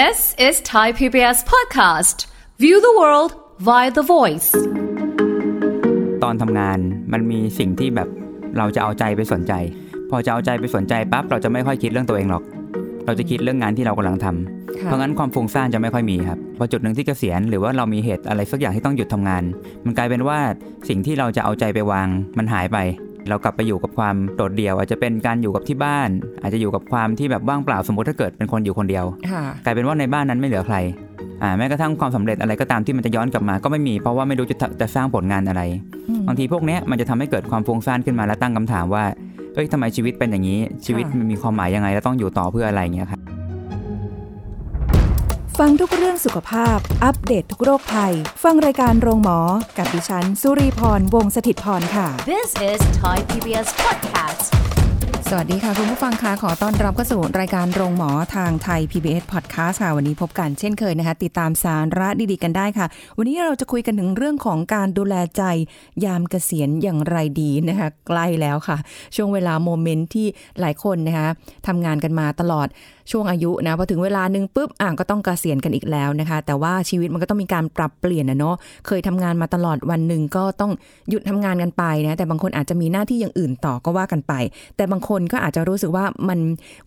This is Thai PBS podcast. View the world via the voice. ตอนทำงานมันมีสิ่งที่แบบเราจะเอาใจไปสนใจ พอจะเอาใจไปสนใจปั๊บเราจะไม่ค่อยคิดเรื่องตัวเองหรอก เราจะคิดเรื่องงานที่เรากำลังทำค่ะเพราะงั้นความฟุ้งซ่านจะไม่ค่อยมีครับ พอจุดหนึ่งที่เกษียณหรือว่าเรามีเหตุอะไรสักอย่างที่ต้องหยุดทำงาน มันกลายเป็นว่าสิ่งที่เราจะเอาใจไปวางมันหายไป เรากลับไปอยู่กับความโดดเดี่ยว อาจจะเป็นการอยู่กับที่บ้าน อาจจะอยู่กับความที่แบบว่างเปล่าสมมติถ้าเกิดเป็นคนอยู่คนเดียวค่ะกลายเป็นว่าในบ้านนั้นไม่เหลือใครอ่าแม้กระทั่งความสำเร็จอะไรก็ตามที่มันจะย้อนกลับมาก็ไม่มีเพราะว่าไม่รู้จะจะสร้างผลงานอะไรอืมบางทีพวกเนี้ยมันจะทำให้เกิดความฟุ้งซ่านขึ้นมาและตั้งคำถามว่าเอ้ยทำไมชีวิตเป็นอย่างนี้ชีวิตค่ะมันมีความหมายยังไงแล้วต้องอยู่ต่อเพื่ออะไรอย่างเงี้ยครับ ฟังทุกเรื่องสุขภาพ อัปเดตททุกโรคภัย ฟังรายการโรงหมอ กับดิฉัน สุรีพร วงศิตพรค่ะ This is Thai PBS podcast. สวัสดีค่ะ คุณผู้ฟังคะขอต้อนรับเข้าสู่รายการโรงหมอทางไทย PBS Podcast ค่ะ วันนี้พบกันเช่นเคยนะคะ ติดตามสาระดีๆกันได้ค่ะ วันนี้เราจะคุยกันถึงเรื่องของการดูแลใจ ยามเกษียณอย่างไรดีนะคะ ใกล้แล้วค่ะ ช่วงเวลาโมเมนต์ที่หลายคนนะคะทำงานกันมาตลอด ช่วงอายุนะพอถึงเวลาหนึ่งปุ๊บอ่างก็ต้องเกษียณกันอีกแล้วนะคะ แต่ว่าชีวิตมันก็ต้องมีการปรับเปลี่ยนนะเนาะเคยทำงานมาตลอดวันหนึ่งก็ต้องหยุดทำงานกันไปนะแต่บางคนอาจจะมีหน้าที่อย่างอื่นต่อก็ว่ากันไป แต่บางคนก็อาจจะรู้สึกว่ามัน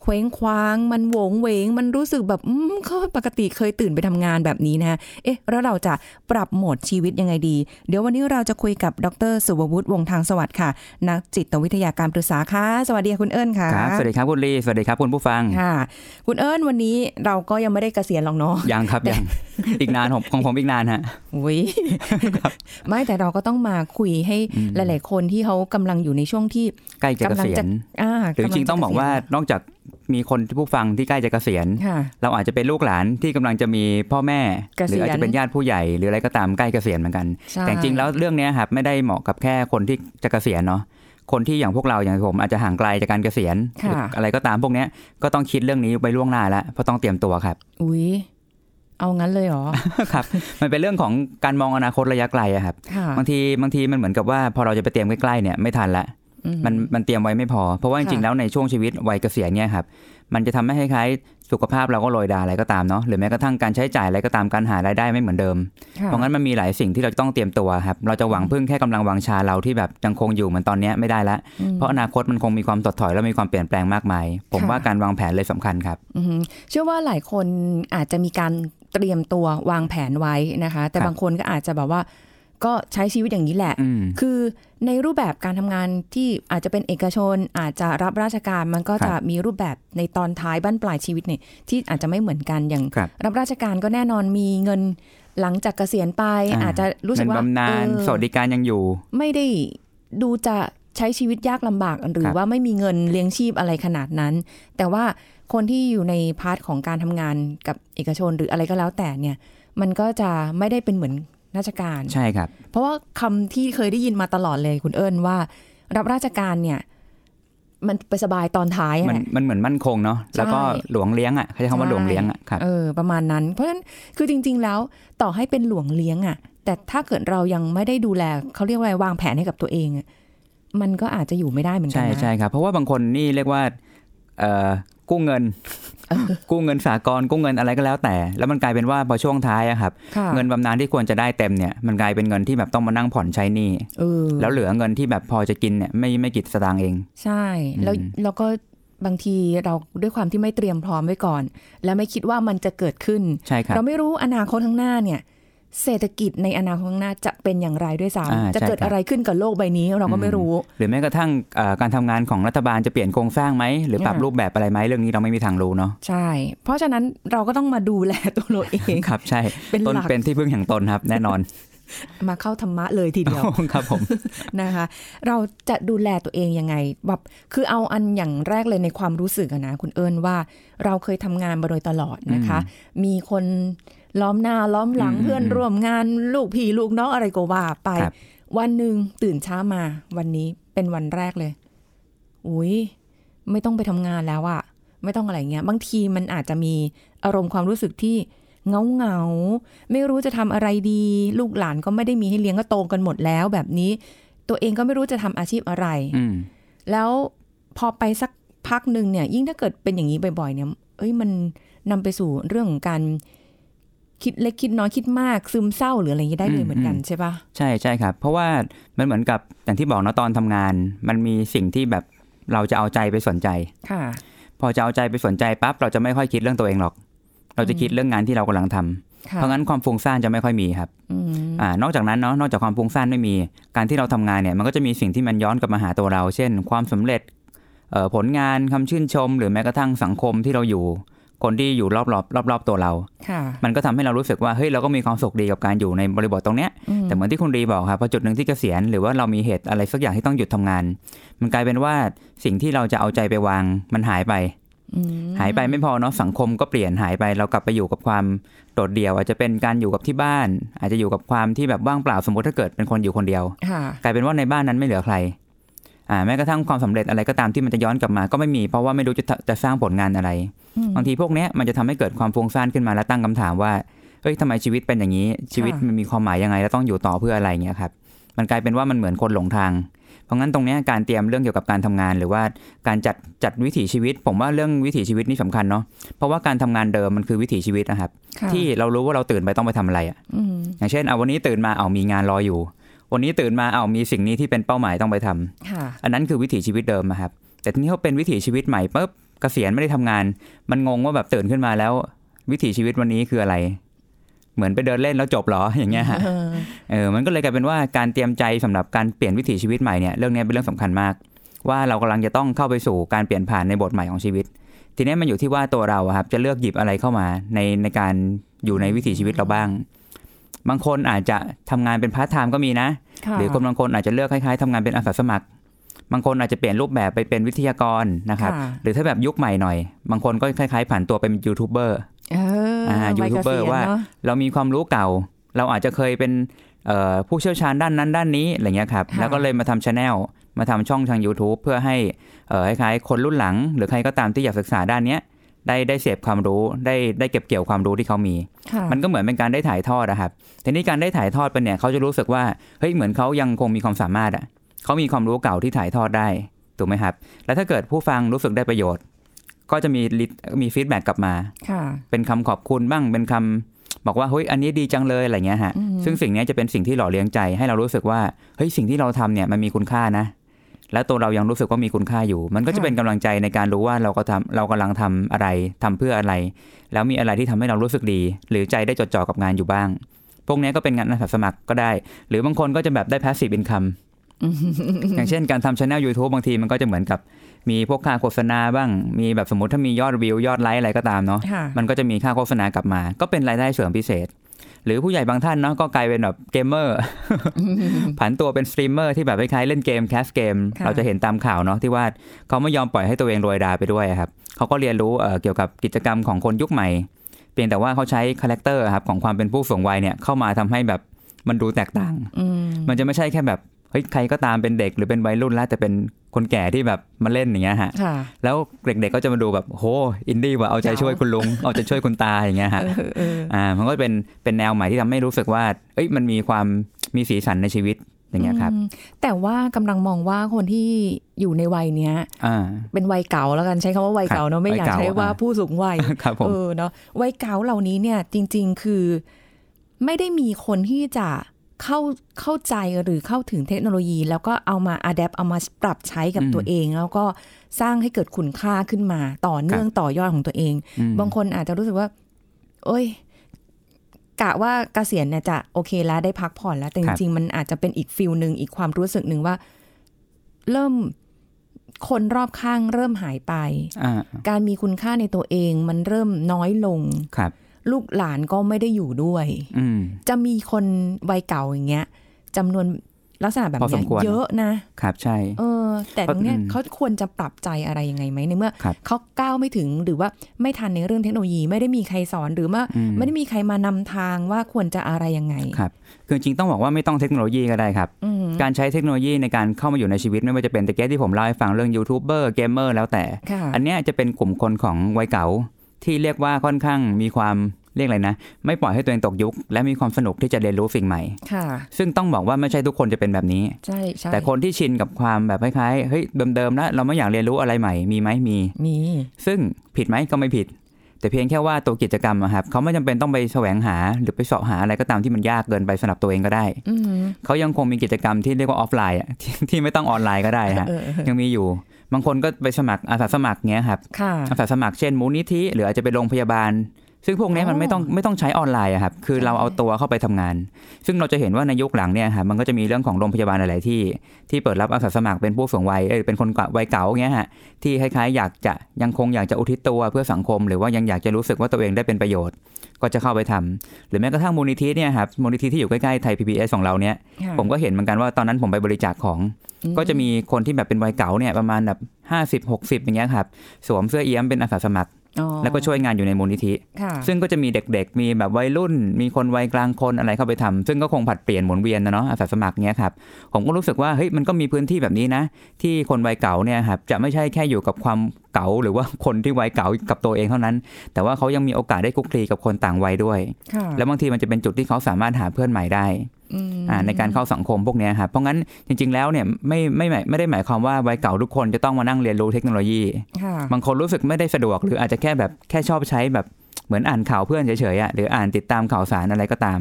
เคว้งคว้าง มันโหวงเหวง มันรู้สึกแบบอืมก็ปกติเคยตื่นไปทำงานแบบนี้นะเอ๊ะแล้วเราจะปรับโหมดชีวิตยังไงดี เดี๋ยววันนี้เราจะคุยกับดร สุวัวุฒิวงศ์ทางสวัสดิ์ค่ะ นักจิตวิทยาการปรึกษาค่ะสวัสดีค่ะคุณเอิญค่ะครับสวัสดีครับคุณลีสวัสดีครับคุณผู้ฟังค่ะคุณเอิญวันนี้เราก็ยังไม่ได้เกษียณหรอกเนาะยังครับยังอีกนานของของผมอีกนานฮะอุ้ยไม่แต่เราก็ต้องมาคุยให้อืมหลาย ๆ คนที่เขากำลังอยู่ในช่วงที่ใกล้จะเกกำลัษียจะณอ่าหรือจริงๆต้องบอกว่านอกจากมีคนที่ผู้ฟังที่ใกล้จะเกษียณค่ะเราอาจจะเป็นลูกหลานที่กำลังจะมีพ่อแม่เกหษีรืยณอาจจะเป็นญาติผู้ใหญ่หรืออะไรก็ตามใกล้เกษียณเหมือนกันใช่แต่จริงๆแล้วเรื่องเนี้ยครับไม่ได้เหมาะกับแค่คนที่จะเกษียณเนาะ คนที่อย่างพวกเราอย่างผมอาจจะห่างไกลจากการเกษียณค่ะหรืออะไรก็ตามพวกเนี้ยก็ต้องคิดเรื่องนี้ไปล่วงหน้าแล้วเพราะต้องเตรียมตัวครับ อุ้ยเอางั้นเลยเหรอ ครับ มันเป็นเรื่องของการมองอนาคตระยะไกลอะครับค่ะบางทีบางทีมันเหมือนกับว่าพอเราจะไปเตรียมใกล้ๆเนี่ยไม่ทันละอืมันมันเตรียมไว้ไม่พอ เพราะว่าจริงๆค่ะแล้วในช่วงชีวิตวัยเกษียณเนี่ยครับ มันจะทำให้คล้ายๆ สุขภาพเราก็โรยดาอะไรก็ตามเนาะหรือแม้กระทั่งการใช้จ่ายอะไรก็ตามการหารายได้ไม่เหมือนเดิมค่ะเพราะงั้นมันมีหลายสิ่งที่เราจะต้องเตรียมตัวครับเราจะหวังพึ่งแค่กำลังวังชาเราที่แบบยังคงอยู่เหมือนตอนเนี้ยไม่ได้ละอืมเพราะอนาคตมันคงมีความถดถอยและมีความเปลี่ยนแปลงมากมาย ผมค่ะว่าการวางแผนเลยสำคัญครับอือฮึเชื่อว่าหลายคนอาจจะมีการเตรียมตัววางแผนไว้นะคะ แต่ครับบางคนก็อาจจะแบบว่าก็ใช้ชีวิตอย่างนี้แหละอืมคือ ในรูปแบบการทำงานที่อาจจะเป็นเอกชน อาจจะรับราชการมันก็ครับจะมีรูปแบบในตอนท้ายบ้านปลายชีวิตเนี่ยที่อาจจะไม่เหมือนกันอย่างครับรับราชการก็แน่นอนมีเงินหลังจากเกษียณไปอ่าอาจจะรู้สึกเงินว่าบำนาญเออสวัสดิการยังอยู่ ไม่ได้ดูจะใช้ชีวิตยากลำบากหรืครับว่าไม่มีเงินเลี้ยงชีพอะไรขนาดนั้น แต่ว่าคนที่อยู่ใน part ของการทำงานกับเอกชนหรืออะไรก็แล้วแต่เนี่ย มันก็จะไม่ได้เป็นเหมือน ราชการใช่ครับ เพราะว่าคำที่เคยได้ยินมาตลอดเลยคุณเอิญว่า รับราชการเนี่ย มันไปสบายตอนท้ายมันอะมันเหมือนมั่นคงเนาะแล้วก็ใช่หลวงเลี้ยงอะเขาใช้คำว่าหลวงเลี้ยงอะครับเออประมาณนั้น เพราะฉะนั้นคือจริง ๆ แล้วต่อให้เป็นหลวงเลี้ยงอะแต่ถ้าเกิดเรายังไม่ได้ดูแลเขาเรียกว่าอะไรวางแผนให้กับตัวเองอะมันก็อาจจะอยู่ไม่ได้เหมือนกัใช่นะใช่ครับเพราะว่าบางคนนี่เรียกว่าเอ่อกู้เงิน กู้เงินสากลกู้เงินอะไรก็แล้วแต่ แล้วมันกลายเป็นว่าพอช่วงท้ายอะครับค่ะเงินบำนาญที่ควรจะได้เต็มเนี่ยมันกลายเป็นเงินที่แบบต้องมานั่งผ่อนใช้หนี้เออแล้วเหลือเงินที่แบบพอจะกินเนี่ยไม่ไม่กี่สตางค์เอง ใช่ แล้วอืมแล้วก็บางทีเราด้วยความที่ไม่เตรียมพร้อมไว้ก่อน และไม่คิดว่ามันจะเกิดขึ้นใช่ครับเราไม่รู้อนาคตข้างหน้าเนี่ย เศรษฐกิจในอนาคตข้างหน้าจะเป็นอย่างไรด้วยอ่าซ้ำจะเกิดใช่ครับอะไรขึ้นกับโลกใบนี้เราก็ไม่รู้ หรือแม้กระทั่งเอ่อการทำงานของรัฐบาลจะเปลี่ยนโครงสร้างไหมหรือปรับอ่ารูรูปแบบอะไรไหมเรื่องนี้เราไม่มีทางรู้เนาะใช่ เพราะฉะนั้นเราก็ต้องมาดูแลตัวเราเองครับ ใช่เป็นตนหลักเป็นที่พึ่งแห่งตนครับ แน่นอน มาเข้าธรรมะเลยทีเดียวครับผมนะคะ เราจะดูแลตัวเองยังไงแบบคือเอาอันอย่างแรกเลยในความรู้สึกอะนะคุณเอิญว่า เราเคยทำงานมาโดยตลอดนะคะ มีคน ล้อมหน้าล้อมหลังอืมเพื่อนร่วมงานลูกพี่ลูกน้องอะไรก็ว่าไปครับวันหนึ่งตื่นเช้ามา วันนี้เป็นวันแรกเลย อุ้ยไม่ต้องไปทำงานแล้วอะไม่ต้องอะไรเงี้ย บางทีมันอาจจะมีอารมณ์ความรู้สึกที่เงาเงาๆไม่รู้จะทำอะไรดี ลูกหลานก็ไม่ได้มีให้เลี้ยงก็โตกันหมดแล้วแบบนี้ ตัวเองก็ไม่รู้จะทำอาชีพอะไรอืมแล้วพอไปสักพักหนึ่งเนี่ย ยิ่งถ้าเกิดเป็นอย่างนี้บ่อยๆ เนี่ย เอ้ยมันนำไปสู่เรื่องของการ คิดเล็กคิดน้อยคิดมากซึมเศร้าหรืออะไรอย่างนี้ได้เลยเหมือนกันใช่ปะใช่ใช่ครับ เพราะว่ามันเหมือนกับอย่างที่บอกนะตอนทำงาน มันมีสิ่งที่แบบเราจะเอาใจไปสนใจค่ะ พอจะเอาใจไปสนใจปั๊บเราจะไม่ค่อยคิดเรื่องตัวเองหรอก เราจะคิดเรื่องงานที่เรากำลังทำค่ะเพราะงั้นความฟุ้งซ่านจะไม่ค่อยมีครับอืมอ่านอกจากนั้นเนาะนอกจากความฟุ้งซ่านไม่มี การที่เราทำงานเนี่ย มันก็จะมีสิ่งที่มันย้อนกลับมาหาตัวเรา เช่น ความสำเร็จเอ่อผลงานคำชื่นชม หรือแม้กระทั่งสังคมที่เราอยู่ คนที่อยู่รอบๆรอบๆตัวเราค่ะมันก็ทำให้เรารู้สึกว่าเฮ้ยเราก็มีความสุขดีกับการอยู่ในบริบทตรงเนี้ยอืมแต่เหมือนที่คุณรีบอกครับพอจุดหนึ่งที่เกษียณหรือว่าเรามีเหตุอะไรสักอย่างที่ต้องหยุดทำงาน มันกลายเป็นว่าสิ่งที่เราจะเอาใจไปวางมันหายไปอืมหายไปไม่พอเนาะสังคมก็เปลี่ยนหายไป เรากลับไปอยู่กับความโดดเดี่ยว อาจจะเป็นการอยู่กับที่บ้าน อาจจะอยู่กับความที่แบบว่างเปล่าสมมติถ้าเกิดเป็นคนอยู่คนเดียวค่ะกลายเป็นว่าในบ้านนั้นไม่เหลือใครอ่า แม้กระทั่งความสำเร็จอะไรก็ตามที่มันจะย้อนกลับมา ก็ไม่มีเพราะว่าไม่รู้จะจะสร้างผลงานอะไรอืมบางทีพวกเนี้ยมันจะทำให้เกิดความฟุ้งซ่านขึ้นมาและตั้งคำถามว่าเฮ้ยทำไมชีวิตเป็นอย่างนี้ชีวิตมันมีความหมายยังไง แล้วต้องอยู่ต่อเพื่ออะไรเงี้ยครับมันกลายเป็นว่ามันเหมือนคนหลงทาง เพราะงั้นตรงเนี้ยการเตรียมเรื่องเกี่ยวกับการทำงาน หรือว่าการจัดจัดวิถีชีวิต ผมว่าเรื่องวิถีชีวิตนี่สำคัญเนาะเพราะว่าการทำงานเดิมมันคือวิถีชีวิตนะครับค่ะที่เรารู้ว่าเราตื่นไปต้องไปทำอะไรอะอืมอย่างเช่นเอาวันนี้ตื่นมาเอามีงานรออยู่ วันนี้ตื่นมาเอามีสิ่งนี้ที่เป็นเป้าหมายต้องไปทำค่ะอันนั้นคือวิถีชีวิตเดิมอะครับ แต่ทีนี้เขาเป็นวิถีชีวิตใหม่ปุ๊บเกษียณไม่ได้ทำงาน มันงงว่าแบบตื่นขึ้นมาแล้ว วิถีชีวิตวันนี้คืออะไร เหมือนไปเดินเล่นแล้วจบเหรออย่างเงี้ยฮะเออเออมันก็เลยกลายเป็นว่าการเตรียมใจสำหรับการเปลี่ยนวิถีชีวิตใหม่เนี่ยเรื่องนี้เป็นเรื่องสำคัญมาก ว่าเรากำลังจะต้องเข้าไปสู่การเปลี่ยนผ่านในบทใหม่ของชีวิต ทีนี้มันอยู่ที่ว่าตัวเราอะครับจะเลือกหยิบอะไรเข้ามาในในการอยู่ในวิถีชีวิตเราบ้าง บางคนอาจจะทำงานเป็นพาร์ทไทม์ก็มีนะค่ะหรือคนบางคนอาจจะเลือกคล้ายๆทำงานเป็นอาสาสมัคร บางคนอาจจะเปลี่ยนรูปแบบไปเป็นวิทยากรนะครับค่ะหรือถ้าแบบยุคใหม่หน่อย บางคนก็คล้ายๆ ผันตัวเป็นยูทูบเบอร์เอออ่าวัยยูทูบ เกษียณว่าเนอะเรามีความรู้เก่า เราอาจจะเคยเป็นเอ่อผู้เชี่ยวชาญด้านนั้นด้านนี้อะไรเงี้ยครับค่ะแล้วก็เลยมาทำช anel มาทำช่องทาง YouTube เพื่อให้เอ่อคล้ายๆคนรุ่นหลัง หรือใครก็ตามที่อยากศึกษาด้านเนี้ย ได้ได้เสพความรู้ได้ได้เก็บเกี่ยวความรู้ที่เขามีค่ะมันก็เหมือนเป็นการได้ถ่ายทอดนะครับทีนี้การได้ถ่ายทอดไปเนี่ยเขาจะรู้สึกว่าเฮ้ยเหมือนเขายังคงมีความสามารถอะเขามีความรู้เก่าที่ถ่ายทอดได้ถูกไหมครับ แล้วถ้าเกิดผู้ฟังรู้สึกได้ประโยชน์ ก็จะมีลิมีฟีดแบ็กกลับมาค่ะเป็นคำขอบคุณบ้างเป็นคำบอกว่าเฮ้ยอันนี้ดีจังเลยอะไรเงี้ยฮะอืมซึ่งสิ่งเนี้ยจะเป็นสิ่งที่หล่อเลี้ยงใจให้เรารู้สึกว่าเฮ้ยสิ่งที่เราทำเนี่ยมันมีคุณค่านะ แล้วตัวเรายังรู้สึกว่ามีคุณค่าอยู่ มันก็จะเป็นกำลังใจในการรู้ว่าเราก็ทำเรากำลังทำอะไรทำเพื่ออะไร แล้วมีอะไรที่ทำให้เรารู้สึกดี หรือใจได้จดจ่อกับงานอยู่บ้าง พวกเนี้ยก็เป็นงานอาสาสมัครก็ได้ หรือบางคนก็จะแบบได้ passive income อย่างเช่นการทำช anel YouTube บางทีมันก็จะเหมือนกับมีพวกค่าโฆษณาบ้าง มีแบบสมมติถ้ามียอดวิวยอดไลค์อะไรก็ตามเนาะค่ะมันก็จะมีค่าโฆษณากลับมา ก็เป็นรายได้เสริมพิเศษ หรือผู้ใหญ่บางท่านเนาะก็กลายเป็นแบบเกมเมอร์ผันตัวเป็นสตรีมเมอร์ที่แบบคล้ายๆเล่นเกม cast เกมค่ะเราจะเห็นตามข่าวเนาะที่ว่าเขาไม่ยอมปล่อยให้ตัวเองโรยราไปด้วยอะครับเขาก็เรียนรู้เอ่อเกี่ยวกับกิจกรรมของคนยุคใหม่เพียงแต่ว่าเขาใช้ character ครับของความเป็นผู้สูงวัยเนี่ยเข้ามาทำให้แบบมันดูแตกต่างอืมมันจะไม่ใช่แค่แบบ เฮ้ยใครก็ตามเป็นเด็กหรือเป็นวัยรุ่นแล้วแต่เป็นคนแก่ที่แบบมาเล่นอย่างเงี้ยฮะค่ะแล้วเด็กๆก็จะมาดูแบบโหอินดี้ว่ะเอาใจช่วยคุณลุง เอาใจช่วยคุณตาอย่างเงี้ยฮะเออเอออ่ามันก็เป็นเป็นแนวใหม่ที่ทำให้รู้สึกว่า เอ้ยมันมีความมีสีสันในชีวิตอย่างเงี้ยครับอืมแต่ว่ากำลังมองว่าคนที่อยู่ในวัยเนี้ยอ่าเป็นวัยเก่าแล้วกันใช้คำว่าวัยเก่าเนาะไม่อยากวัยเก่าใช้ว่าอ่าผู้สูงวัยครับผมเออเนาะวัยเก่าเหล่านี้เนี่ยจริง ๆ คือ ไม่ได้มีคนที่จะ เข้าเข้าใจหรือเข้าถึงเทคโนโลยี แล้วก็เอามา adapt เอามาปรับใช้กับตัวเอง แล้วก็สร้างให้เกิดคุณค่าขึ้นมา ต่อเนื่องต่อยอดของตัวเองอืมบางคนอาจจะรู้สึกว่าเอ้ยกะว่าเกษียณเนี่ยจะโอเคแล้วได้พักผ่อนแล้ว แต่จริงๆมันอาจจะเป็นอีก feel หนึ่งอีกความรู้สึกหนึ่งว่า เริ่มคนรอบข้างเริ่มหายไปอ่าการมีคุณค่าในตัวเองมันเริ่มน้อยลงครับ ลูกหลานก็ไม่ได้อยู่ด้วยอืมจะมีคนวัยเก๋าอย่างเงี้ยจำนวนลักษณะแบบพอสเนี้ยเยอะนะครับใช่ เออ แต่ตรงเนี้ยอืมเขาควรจะปรับใจอะไรยังไงไหมในเมื่อครับเขาก้าวไม่ถึงหรือว่าไม่ทันในเรื่องเทคโนโลยีไม่ได้มีใครสอนหรือว่าอืมไม่ได้มีใครมานำทางว่าควรจะอะไรยังไงครับคือจริงๆต้องบอกว่าไม่ต้องเทคโนโลยีก็ได้ครับอืมการใช้เทคโนโลยีในการเข้ามาอยู่ในชีวิตไม่ว่าจะเป็นตะกี้ที่ผมเล่าให้ฟังเรื่อง YouTuber gamer แล้วแต่ค่ะอันเนี้ยจะเป็นกลุ่มคนของวัยเก่า ที่เรียกว่าค่อนข้างมีความเรียกอะไรนะ ไม่ปล่อยให้ตัวเองตกยุค และมีความสนุกที่จะเรียนรู้สิ่งใหม่ ค่ะ ซึ่งต้องบอกว่าไม่ใช่ทุกคนจะเป็นแบบนี้ ใช่ใช่แต่คนที่ชินกับความแบบคล้ายๆเฮ้ยเดิมๆแล้วเราไม่อยากเรียนรู้อะไรใหม่มีไหมมี มี ซึ่งผิดไหมก็ไม่ผิด แต่เพียงแค่ว่าตัวกิจกรรมอะครับเขาไม่จำเป็นต้องไปแสวงหาหรือไปเสาะหาอะไรก็ตามที่มันยากเกินไปสำหรับตัวเองก็ได้อืมเขายังคงมีกิจกรรมที่เรียกว่าออฟไลน์อะที่ที่ไม่ต้องออนไลน์ก็ได้ฮะเออเออยังมีอยู่ บางคนก็ไปสมัครอาสาสมัครเงี้ยครับค่ะอาสาสมัครเช่นมูลนิธิหรืออาจจะเป็นโรงพยาบาล ซึ่งพวกเนี้ยมันไม่ต้องไม่ต้องใช้ออนไลน์อะครับคือเราเอาตัวเข้าไปทำงาน ซึ่งเราจะเห็นว่าในยุคหลังเนี่ยครับมันก็จะมีเรื่องของโรงพยาบาลหลาย ๆ ที่ ที่เปิดรับอาสาสมัครเป็นผู้สูงวัยเอ้ยเป็นคนวัยเก่าเงี้ยฮะที่คล้าย ๆ อยากจะยังคงอยากจะอุทิศตัวเพื่อสังคม หรือว่ายังอยากจะรู้สึกว่าตัวเองได้เป็นประโยชน์ ก็จะเข้าไปทำหรือแม้กระทั่งมูลนิธิเนี่ยครับมูลนิธิที่อยู่ใกล้ๆไทย PBS ของเราเนี่ยค่ะผมก็เห็นเหมือนกันว่าตอนนั้นผมไปบริจาคของอืมก็จะมีคนที่แบบเป็นวัยเก่าเนี่ยประมาณแบบห้าสิบหกสิบอย่างเงี้ยครับสวมเสื้อเอี้ยมเป็นอาสาสมัครอ๋อ แล้วก็ช่วยงานอยู่ในมูลนิธิค่ะซึ่งก็จะมีเด็กๆ มีแบบวัยรุ่น มีคนวัยกลางคนอะไรเข้าไปทำซึ่งก็คงผลัดเปลี่ยนหมุนเวียนนะเนาะอาสาสมัครเนี้ยครับ ผมก็รู้สึกว่าเฮ้ยมันก็มีพื้นที่แบบนี้นะ ที่คนวัยเก่าเนี่ยครับจะไม่ใช่แค่อยู่กับความเก่าหรือว่าคนที่วัยเก่ากับตัวเองเท่านั้น แต่ว่าเขายังมีโอกาสได้คลุกคลีกับคนต่างวัยด้วยค่ะแล้วบางทีมันจะเป็นจุดที่เขาสามารถหาเพื่อนใหม่ได้อืมอ่า ในการเข้าสังคมพวกเนี้ยครับเพราะงั้นจริง ๆ แล้วเนี่ยไม่ไม่ไม่ไม่ได้หมายความว่าวัยเก่าทุกคนจะต้องมานั่งเรียนรู้เทคโนโลยีค่ะบางคนรู้สึกไม่ได้สะดวก หรืออาจจะแค่แบบแค่ชอบใช้แบบเหมือนอ่านข่าวเพื่อนเฉยๆอะหรืออ่านติดตามข่าวสารอะไรก็ตาม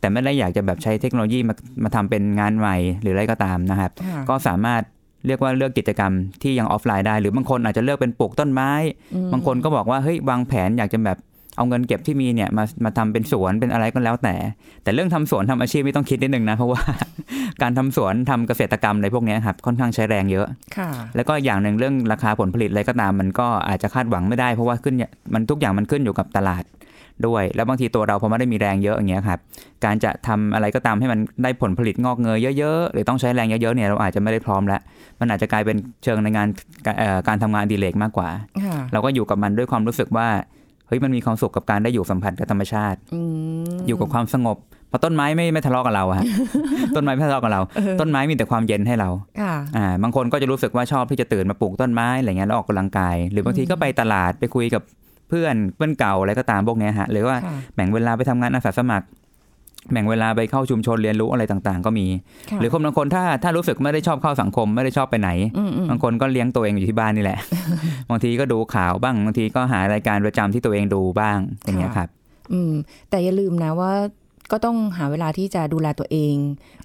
แต่ไม่ได้อยากจะแบบใช้เทคโนโลยีมามาทำเป็นงานใหม่หรืออะไรก็ตามนะครับค่ะก็สามารถเรียกว่าเลือกกิจกรรมที่ยังออฟไลน์ได้ หรือบางคนอาจจะเลือกเป็นปลูกต้นไม้อืมบางคนก็บอกว่าเฮ้ยวางแผนอยากจะแบบ เอาเงินเก็บที่มีเนี่ยมามาทำเป็นสวนเป็นอะไรก็แล้วแต่ แต่เรื่องทำสวนทำอาชีพไม่ต้องคิดนิดนึงนะเพราะว่า การทำสวนทำเกษตรกรรมอะไรพวกเนี้ยครับค่อนข้างใช้แรงเยอะค่ะแล้วก็อย่างหนึ่งเรื่องราคาผลผลิตอะไรก็ตาม มันก็อาจจะคาดหวังไม่ได้เพราะว่าขึ้นเนี่ยมันทุกอย่างมันขึ้นอยู่กับตลาดด้วย แล้วบางทีตัวเราพอไม่ได้มีแรงเยอะอย่างเงี้ยครับการจะทำอะไรก็ตามให้มันได้ผลผลิตงอกเงยเยอะๆหรือต้องใช้แรงเยอะๆเนี่ยเราอาจจะไม่ได้พร้อมแล้ว มันอาจจะกลายเป็นเชิงในงานเอ่อการทำงานอดีเลกมากกว่าค่ะเราก็อยู่กับมันด้วยความรู้สึกว่า เฮ้ยมันมีความสุขกับการได้อยู่สัมผัสกับธรรมชาติอืมอยู่กับความสงบเพราะต้นไม้ไม่ไม่ทะเลาะกับเราอะฮะต้นไม้ไม่ทะเลาะกับเรา ต้นไม้มีแต่ความเย็นให้เราค่ะอ่าบางคนก็จะรู้สึกว่าชอบที่จะตื่นมาปลูกต้นไม้อะไรเงี้ยแล้วออกกำลังกาย หรือบางทีก็ไปตลาดไปคุยกับเพื่อนเพื่อนเก่าอะไรก็ตามพวกเนี้ยฮะหรือว่าค่ะแบ่งเวลาไปทำงานอาสาสมัคร แบ่งเวลาไปเข้าชุมชนเรียนรู้อะไรต่างๆ ก็มีะหรือคนบางคนถ้าถ้ารู้สึกไม่ได้ชอบเข้าสังคมไม่ได้ชอบไปไหนอืมอืมบางคนก็เลี้ยงตัวเองอยู่ที่บ้านนี่แหละ บางทีก็ดูข่าวบ้างบางทีก็หารายการประจำที่ตัวเองดูบ้างอย่างเงี้ยครับ อืม แต่อย่าลืมนะว่าก็ต้องหาเวลาที่จะดูแลตัวเอง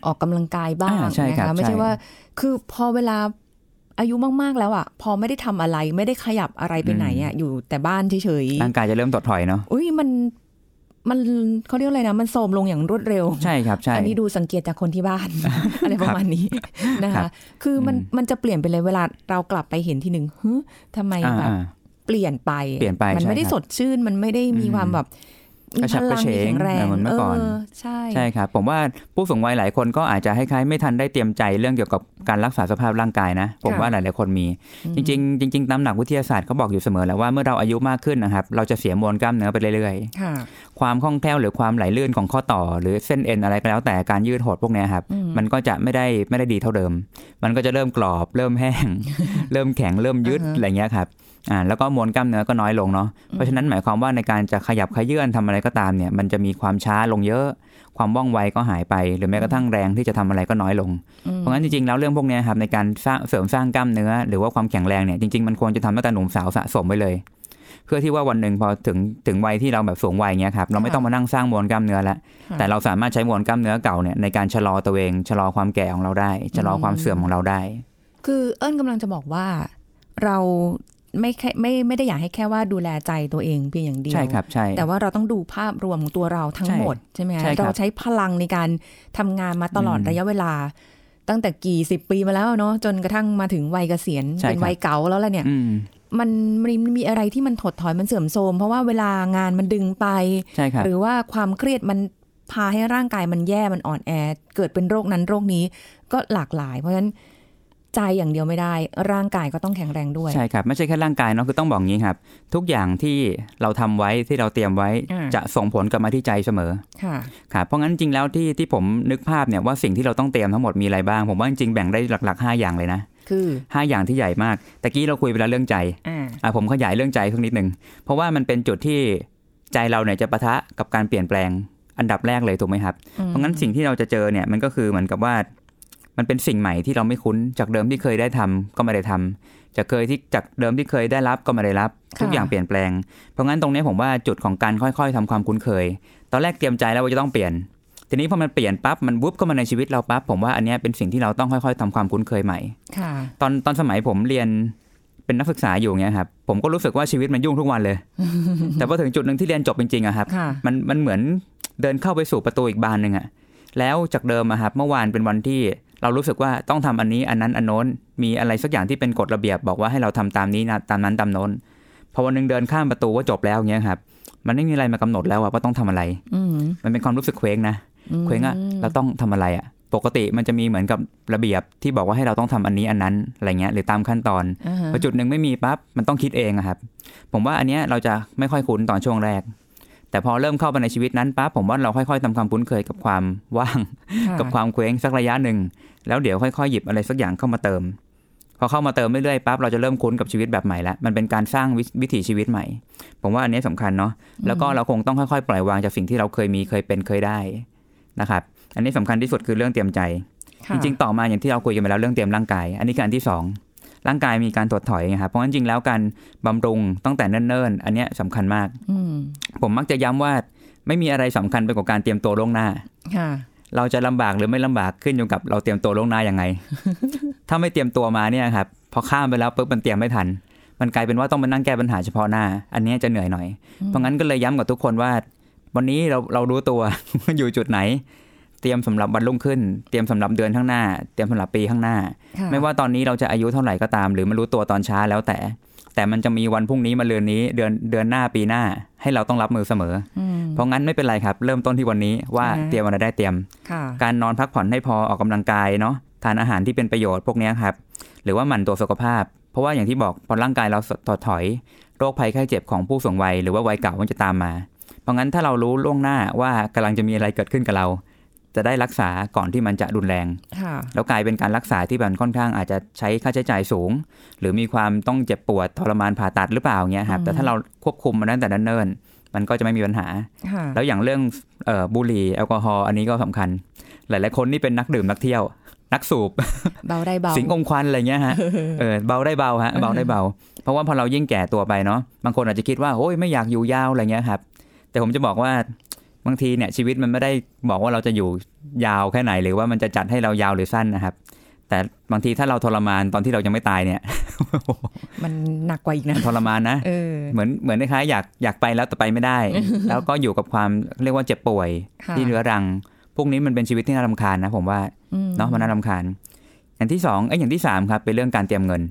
ออกกำลังกายบ้างอ่าใช่นะครับคะไม่ใช่ใช่ว่า คือพอเวลาอายุมากๆแล้วอะ พอไม่ได้ทำอะไรไม่ได้ขยับอะไรไปไหนอะอยู่แต่บ้านเฉยร่างกายจะเริ่มถดถอยเนาะๆอุ้ยมัน มันเขาเรียกอะไรนะ มันโทรมลงอย่างรวดเร็ว ใช่ครับใช่อันนี้ดูสังเกตจากคนที่บ้าน อะไรประมาณนี้นะครัคะบคือมันอืมมันจะเปลี่ยนไปเลยเวลาเรากลับไปเห็นทีหนึ่งฮึทำไมอ่าแบบอ่าเปลี่ยนไปเปลี่ยนไป มันไม่ได้ใช่ครับสดชื่น มันไม่ได้มีอืมความแบบมี กระฉัพบกลัระงเฉมีงแข็งแรงเหมือนเมื่อก่อนใช่ใช่ครับผมว่าผู้สูงวัยหลายคนก็อาจจะคล้ายๆไม่ทันได้เตรียมใจเรื่องเกี่ยวกับการรักษาสภาพร่างกายนะ ผมว่าหลายๆคนมี จริงๆจริงๆตามหลักวิทยาศาสตร์เขาบอกอยู่เสมอแล้วว่าเมื่อเราอายุมากขึ้นนะครับ เราจะเสียมวลกล้ามเนื้อไปเรื่อยค่ะๆความคล่องแคล่วหรือความไหลลื่นของข้อต่อ หรือเส้นเอ็นอะไรก็แล้วแต่การยืดหดพวกเนี้ยครับอืมมันก็จะไม่ได้ไม่ได้ดีเท่าเดิม มันก็จะเริ่มกรอบ เริ่มแห้ง เริ่มแข็งเริ่มยืดอ่าฮะอะไรเงี้ยครับ อ่าแล้วก็มวลกล้ามเนื้อก็น้อยลงเนาะเพราะฉะนั้นหมายความว่าในการจะขยับขยื่นทำอะไรก็ตามเนี่ย มันจะมีความช้าลงเยอะ ความว่องไวก็หายไป หรือแม้กระทั่งแรงที่จะทำอะไรก็น้อยลงอืมเพราะงั้นจริงๆแล้วเรื่องพวกเนี้ยครับในการสร้างเสริมสร้างกล้ามเนื้อ หรือว่าความแข็งแรงเนี่ยจริงๆมันควรจะทำตั้งแต่หนุ่มสาวสะสมไว้เลย เพื่อที่ว่าวันหนึ่งพอถึงถึงวัยที่เราแบบสูงวัยเงี้ยครับเราไม่ต้องมานั่งสร้างมวลกล้ามเนื้อแล้วค่ะแต่เราสามารถใช้มวลกล้ามเนื้อเก่าเนี่ยในการชะลอตัวเองชะลอความแก่ของเราได้ชะลอความเสื่อมของเราได้ คือเอิญกำลังจะบอกว่าเรา ไม่แค่ไม่ไม่ได้อยากให้แค่ว่าดูแลใจตัวเองเพียงอย่างเดียว ใช่ครับใช่แต่ว่าเราต้องดูภาพรวมของตัวเราทั้งใช่หมดใช่ไหมคะใช่ครับเราใช้พลังในการทำงานมาตลอดอืมระยะเวลา ตั้งแต่กี่สิบปีมาแล้วเนาะจนกระทั่งมาถึงวัยเกษียณใช่เป็นครับวัยเก่าแล้วล่ะเนี่ยอืมมันมันมีอะไรที่มันถดถอยมันเสื่อมโทรมเพราะว่าเวลางานมันดึงไปใช่ครับหรือว่าความเครียดมันพาให้ร่างกายมันแย่มันอ่อนแอ เกิดเป็นโรคนั้นโรคนี้ก็หลากหลาย เพราะฉะนั้น ใจอย่างเดียวไม่ได้ ร่างกายก็ต้องแข็งแรงด้วย ใช่ครับ ไม่ใช่แค่ร่างกายเนาะคือต้องบอกงี้ครับ ทุกอย่างที่เราทำไว้ที่เราเตรียมไว้อ่าจะส่งผลกลับมาที่ใจเสมอค่ะครับเพราะงั้นจริงแล้วที่ที่ผมนึกภาพเนี่ยว่าสิ่งที่เราต้องเตรียมทั้งหมดมีอะไรบ้าง ผมว่าจริงๆแบ่งได้หลักๆ 5 อย่างเลยนะคือห้าอย่างที่ใหญ่มากตะกี้เราคุยไปแล้วเรื่องใจอ่าอะผมขยายเรื่องใจสักนิดหนึ่งเพราะว่ามันเป็นจุดที่ใจเราเนี่ยจะปะทะกับการเปลี่ยนแปลงอันดับแรกเลยถูกไหมครับ เพราะงั้นสิ่งที่เราจะเจอเนี่ยมันก็คือเหมือนกับว่า มันเป็นสิ่งใหม่ที่เราไม่คุ้น จากเดิมที่เคยได้ทำก็ไม่ได้ทำจากเคยที่จากเดิมที่เคยได้รับก็ไม่ได้รับ ทุกอย่างเปลี่ยนแปลง เพราะงั้นตรงนี้ผมว่าจุดของการค่อยๆทำความคุ้นเคย ตอนแรกเตรียมใจแล้วว่าจะต้องเปลี่ยน ทีนี้พอมันเปลี่ยนปั๊บมันวุบเข้ามาในชีวิตเราปั๊บผมว่าอันเนี้ยเป็นสิ่งที่เราต้องค่อย ๆทำความคุ้นเคยใหม่ค่ะตอนตอนสมัยผมเรียนเป็นนักศึกษาอยู่เงี้ยครับผมก็รู้สึกว่าชีวิตมันยุ่งทุกวันเลย แต่พอถึงจุดหนึ่งที่เรียนจบจริงๆอะครับค่ะมันมันเหมือนเดินเข้าไปสู่ประตูอีกบานหนึ่งอะแล้วจากเดิมอะครับเมื่อวานเป็นวันที่ เรารู้สึกว่าต้องทำอันนี้อันนั้นอันโน้นมีอะไรสักอย่างที่เป็นกฎระเบียบบอกว่าให้เราทำตามนี้นะตามนั้นตามโน้นพอวันหนึงเดินข้ามประตูว่าจบแล้วเงี้ยครับ มันไม่มีอะไรมากำหนดแล้วอะว่าต้องทำอะไรอืมมันเป็นความรู้สึกเคว้งนะเคว้งอะเราต้องทำอะไรอะปกติมันจะมีเหมือนกับระเบียบที่บอกว่าให้เราต้องทำอันนี้อันนั้นอะไรเงี้ยหรือตามขั้นตอนอ่าฮะพอจุดหนึ่งไม่มีปั๊บมันต้องคิดเองอะครับ ผมว่าอันเนี้ยเราจะไม่ค่อยคุ้นตอนช่วงแรก แต่พอเริ่มเข้าไปในชีวิตนั้นปั๊บผมว่าเราค่อยๆทำความคุ้นเคยกับความว่างค่ะกับความเคว้งสักระยะหนึ่ง แล้วเดี๋ยวค่อยๆหยิบอะไรสักอย่างเข้ามาเติม พอเข้ามาเติมเรื่อยๆปั๊บเราจะเริ่มคุ้นกับชีวิตแบบใหม่แล้วมันเป็นการสร้างวิวิถีชีวิตใหม่ ผมว่าอันเนี้ยสำคัญเนาะแล้วก็เราคงต้องค่อยๆ ปล่อยวางจากสิ่งที่เราเคยมีเคยเป็นเคยได้นะครับอันนี้สำคัญที่สุดคือเรื่องเตรียมใจค่ะจริงๆ ต่อมาอย่างที่เราคุยกันไปแล้วเรื่องเตรียมร่างกาย อันนี้คืออันที่สอง ร่างกายมีการถดถอยไงครับเพราะฉะนั้นจริงๆแล้วการบำรุงตั้งแต่เนิ่นๆ อันเนี้ยสำคัญมากอืมผมมักจะย้ำว่าไม่มีอะไรสำคัญไปกว่าการเตรียมตัวล่วงหน้าค่ะเราจะลำบากหรือไม่ลำบากขึ้นอยู่กับเราเตรียมตัวล่วงหน้ายังไง ถ้าไม่เตรียมตัวมาเนี่ยครับพอข้ามไปแล้วปุ๊บมันเตรียมไม่ทัน มันกลายเป็นว่าต้องมานั่งแก้ปัญหาเฉพาะหน้า อันเนี้ยจะเหนื่อยหน่อย เพราะงั้นก็เลยย้ำกับทุกคนว่า วันนี้เราเรารู้ตัวว่าอยู่จุดไหน เตรียมสำหรับวันรุ่งขึ้น เตรียมสำหรับเดือนข้างหน้า เตรียมสำหรับปีข้างหน้าค่ะไม่ว่าตอนนี้เราจะอายุเท่าไหร่ก็ตาม หรือไม่รู้ตัวตอนช้าแล้วแต่ แต่มันจะมีวันพรุ่งนี้มาเรือนนี้เดือนเดือนหน้าปีหน้า ให้เราต้องรับมือเสมออืมเพราะงั้นไม่เป็นไรครับ เริ่มต้นที่วันนี้ว่าใช่เตรียมอะไรได้เตรียมค่ะการนอนพักผ่อนให้พอออกกำลังกายเนาะทานอาหารที่เป็นประโยชน์พวกเนี้ยครับหรือว่าหมั่นตรวจสุขภาพ เพราะว่าอย่างที่บอกพอร่างกายเราถดถอยโรคภัยไข้เจ็บของผู้สูงวัยหรือว่าวัยเก่ามันจะตามมา เพราะงั้นถ้าเรารู้ล่วงหน้าว่ากำลังจะมีอะไรเกิดขึ้นกับเรา จะได้รักษาก่อนที่มันจะรุนแรงค่ะแล้วกลายเป็นการรักษาที่มันค่อนข้างอาจจะใช้ค่าใช้จ่ายสูง หรือมีความต้องเจ็บปวดทรมานผ่าตัดหรือเปล่าเงี้ยครับแต่ถ้าเราควบคุมมันตั้งแต่เนิ่นๆมันก็จะไม่มีปัญหาค่ะแล้วอย่างเรื่องเอ่อบุหรี่แอลกอฮอล์อันนี้ก็สำคัญ หลาย ๆ คนนี่เป็นนักดื่มนักเที่ยว นักสูบ เบาได้เบา สิงอมควันอะไรเงี้ยฮะ เออเบาได้เบาฮะเบาได้เบา เพราะว่าพอเรายิ่งแก่ตัวไปเนาะ บางคนอาจจะคิดว่าโอ้ยไม่อยากอยู่ยาวอะไรเงี้ยครับ แต่ผมจะบอกว่า บางทีเนี่ยชีวิตมันไม่ได้บอกว่าเราจะอยู่ยาวแค่ไหน หรือว่ามันจะจัดให้เรายาวหรือสั้นนะครับ แต่บางทีถ้าเราทรมานตอนที่เรายังไม่ตายเนี่ย มันหนักกว่าอีกนะทรมานนะเออเหมือนเหมือนคล้ายๆอยากอยากไปแล้วแต่ไปไม่ได้ แล้วก็อยู่กับความเรียกว่าเจ็บป่วยค่ะที่เรื้อรัง พวกนี้มันเป็นชีวิตที่น่ารำคาญนะผมว่าอืมเนาะมันน่ารำคาญ อย่างที่สองเอ้ยอย่างที่สามครับเป็นเรื่องการเตรียมเงิน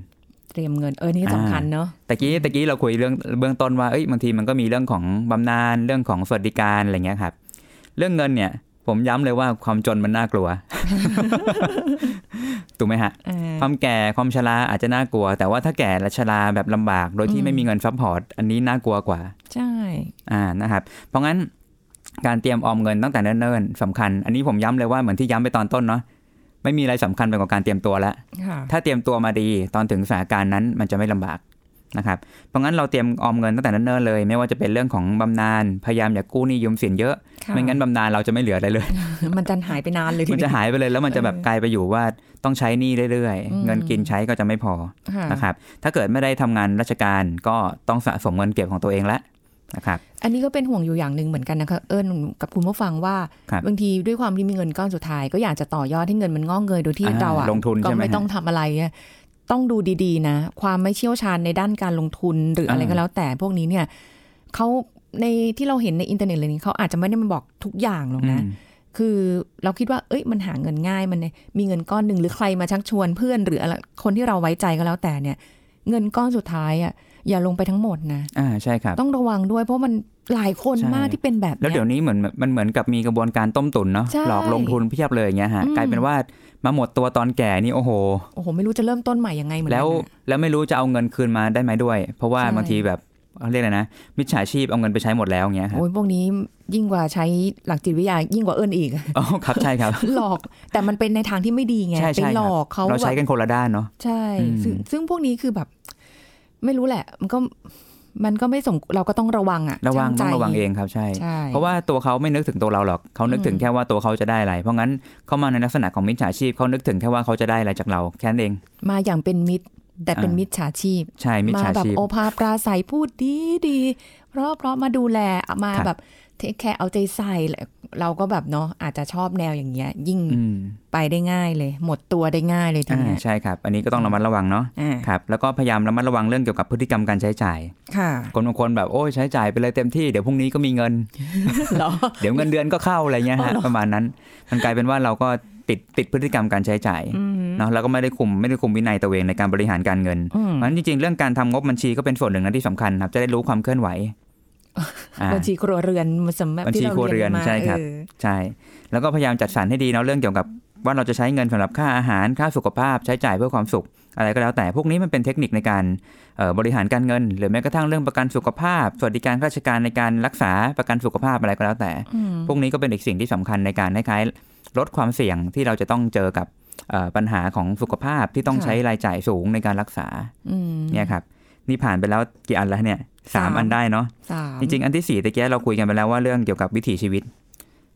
เตรียมเงินเออนี่สำคัญเนาะตะกี้ตะกี้เราคุยเรื่องเบื้องต้นว่าเอ้ยบางทีมันก็มีเรื่องของบำนาญเรื่องของสวัสดิการอะไรเงี้ยครับ เรื่องเงินเนี่ย ผมย้ำเลยว่าความจนมันน่ากลัวถูกไหมฮะเออความแก่ความชราอาจจะน่ากลัว แต่ว่าถ้าแก่และชราแบบลำบาก โดยที่ไม่มีเงิน support อันนี้น่ากลัวกว่า ใช่อ่านะครับ เพราะงั้นการเตรียมออมเงินตั้งแต่เนิ่นๆสำคัญ อันนี้ผมย้ำเลยว่าเหมือนที่ย้ำไปตอนต้นเนาะ ไม่มีอะไรสำคัญไปกว่าการเตรียมตัวแล้วค่ะถ้าเตรียมตัวมาดีตอนถึงสถานการณ์นั้นมันจะไม่ลำบากนะครับ เพราะงั้นเราเตรียมออมเงินตั้งแต่เนิ่นๆเลย ไม่ว่าจะเป็นเรื่องของบำนาญพยายามอย่ากู้หนี้ยืมสินเยอะค่ะไม่งั้นบำนาญเราจะไม่เหลืออะไรเลย มันจะหายไปนานเลยทีมันจะนี้หายไปเลยแล้วมันจะแบบกลายไปอยู่ว่าต้องใช้หนี้เรื่อยอืมๆเงินกินใช้ก็จะไม่พอค่ะนะครับถ้าเกิดไม่ได้ทำงานราชการก็ต้องสะสมเงินเก็บของตัวเองละ นะครับอันนี้ก็เป็นห่วงอยู่อย่างหนึ่งเหมือนกันนะคะเอิญกับคุณผู้ฟังว่าครับบางทีด้วยความที่มีเงินก้อนสุดท้าย ก็อยากจะต่อยอดให้เงินมันงอกเงยโดยที่อ่าเราอะลงทุนก็ใช่ไหมไม่ต้องทำอะไรอะต้องดูดีๆนะ ความไม่เชี่ยวชาญในด้านการลงทุนหรืออะไรอ่าก็แล้วแต่พวกนี้เนี่ยเขาในที่เราเห็นในอินเทอร์เน็ตเลยนี้เขาอาจจะไม่ได้มาบอกทุกอย่างหรอกนะอืมคือเราคิดว่า เอ้ย มันหาเงินง่าย มันเนี่ยมีเงินก้อนหนึ่งหรือใครมาชักชวนเพื่อน หรืออะไรคนที่เราไว้ใจก็แล้วแต่เนี่ย เงินก้อนสุดท้ายอะอย่าลงไปทั้งหมดนะอ่าใช่ครับ ต้องระวังด้วยเพราะมันหลายคนใช่มากที่เป็นแบบแล้วเนี้เดี๋ยยวนี้เหมือนมันเหมือนกับมีกระบวนการต้มตุ๋นเนาะใช่หลอกลงทุนเพียบเลยอย่างเงี้ยฮะอืมกลายเป็นว่ามาหมดตัวตอนแก่นี่โอ้โหโอ้โห ไม่รู้จะเริ่มต้นใหม่ยังไงเหมือนกัแล้วนนะแล้วไม่รู้จะเอาเงินคืนมาได้ไหมด้วย เพราะว่าใช่บางทีแบบ เขาเรียกอะไรนะมิจฉาชีพเอาเงินไปใช้หมดแล้วอย่างเงี้ยครับโอ้ยพวกนี้ยิ่งกว่าใช้หลักจิตวิทยายิ่งกว่าเอิญอีกอ๋อครับใช่ครับ หลอกแต่มันเป็นในทางที่ไม่ดีไงใช่ไปใช่หลครับอกเขาเราใช้แบบกันคนละด้านเนาะใช่อืมซึ่งซึ่งพวกนี้คือแบบ ไม่รู้แหละ มันก็มันก็ไม่สมเราก็ต้องระวังอะระวังช่าต้องใจระวังเองครับใช่ใช่ เพราะว่าตัวเขาไม่นึกถึงตัวเราหรอกเขานึกถึงอืมแค่ว่าตัวเขาจะได้อะไร เพราะงั้นเขามาในลักษณะของมิจฉาชีพเขานึกถึงแค่ว่าเขาจะได้อะไรจากเราแค่นั้นเอง มาอย่างเป็นมิตร แต่เป็นอ่ามิมิจฉาชีพ ใช่ มิจมาฉาแบบชีพโอภาปราศัยพูดดีดีเพราะเพราะมาดูแลมาครับแบบ take care เอาใจใส่ เราก็แบบเนาะอาจจะชอบแนวอย่างเงี้ย ยิ่งอืมไปได้ง่ายเลย หมดตัวได้ง่ายเลยทีอ่าเนี้ยใช่ครับ อันนี้ก็ต้องระมัดระวังเนาะอ่าครับแล้วก็พยายามระมัดระวังเรื่องเกี่ยวกับพฤติกรรมการใช้จ่ายค่ะคนบางคนแบบโอ้ยใช้จ่ายไปเลยเต็มที่เดี๋ยวพรุ่งนี้ก็มีเงินเหรอเดี๋ยวเงินเดือนก็เข้าอะไรเงี้ยอ๋อฮะเหรอประมาณนั้น มันกลายเป็นว่าเราก็ ติดติดพฤติกรรมการใช้จ่ายอืมเนาะแล้วก็ไม่ได้คุมไม่ได้คุมวินัยตัวเองในการบริหารการเงินอืมเพราะฉะนั้นจริงๆ เรื่องการทำงบบัญชีก็เป็นส่วนหนึ่งนะที่สำคัญครับ จะได้รู้ความเคลื่อนไหวอ่าบัญชีครัวเรือนมันสำหรับบัญชีที่เราครัวเรืเรีอยนนมาใช่ครับเออใช่ แล้วก็พยายามจัดสรรให้ดีเนาะเรื่องเกี่ยวกับว่าเราจะใช้เงินสำหรับค่าอาหารค่าสุขภาพใช้จ่ายเพื่อความสุข อะไรก็แล้วแต่พวกนี้มันเป็นเทคนิคในการเอ่อบริหารการเงิน หรือแม้กระทั่งเรื่องประกันสุขภาพ สวัสดิการข้าราชการในการรักษาประกันสุขภาพอะไรก็แล้วแต่อืมพวกนี้ก็เป็นอีกสิ่งที่สำคัญในการคล้ายๆลดความเสี่ยงที่เราจะต้องเจอกับเอ่อปัญหาของสุขภาพที่ต้องค่ะใช้รายจ่ายสูงในการรักษาอืมเนี่ยครับนี่ผ่านไปแล้วกี่อันแล้วเนี่ยสามสามอันได้เนาะสามจริงๆ อันที่สี่ตะเกียเราคุยกันไปแล้วว่าเรื่องเกี่ยวกับวิถีชีวิต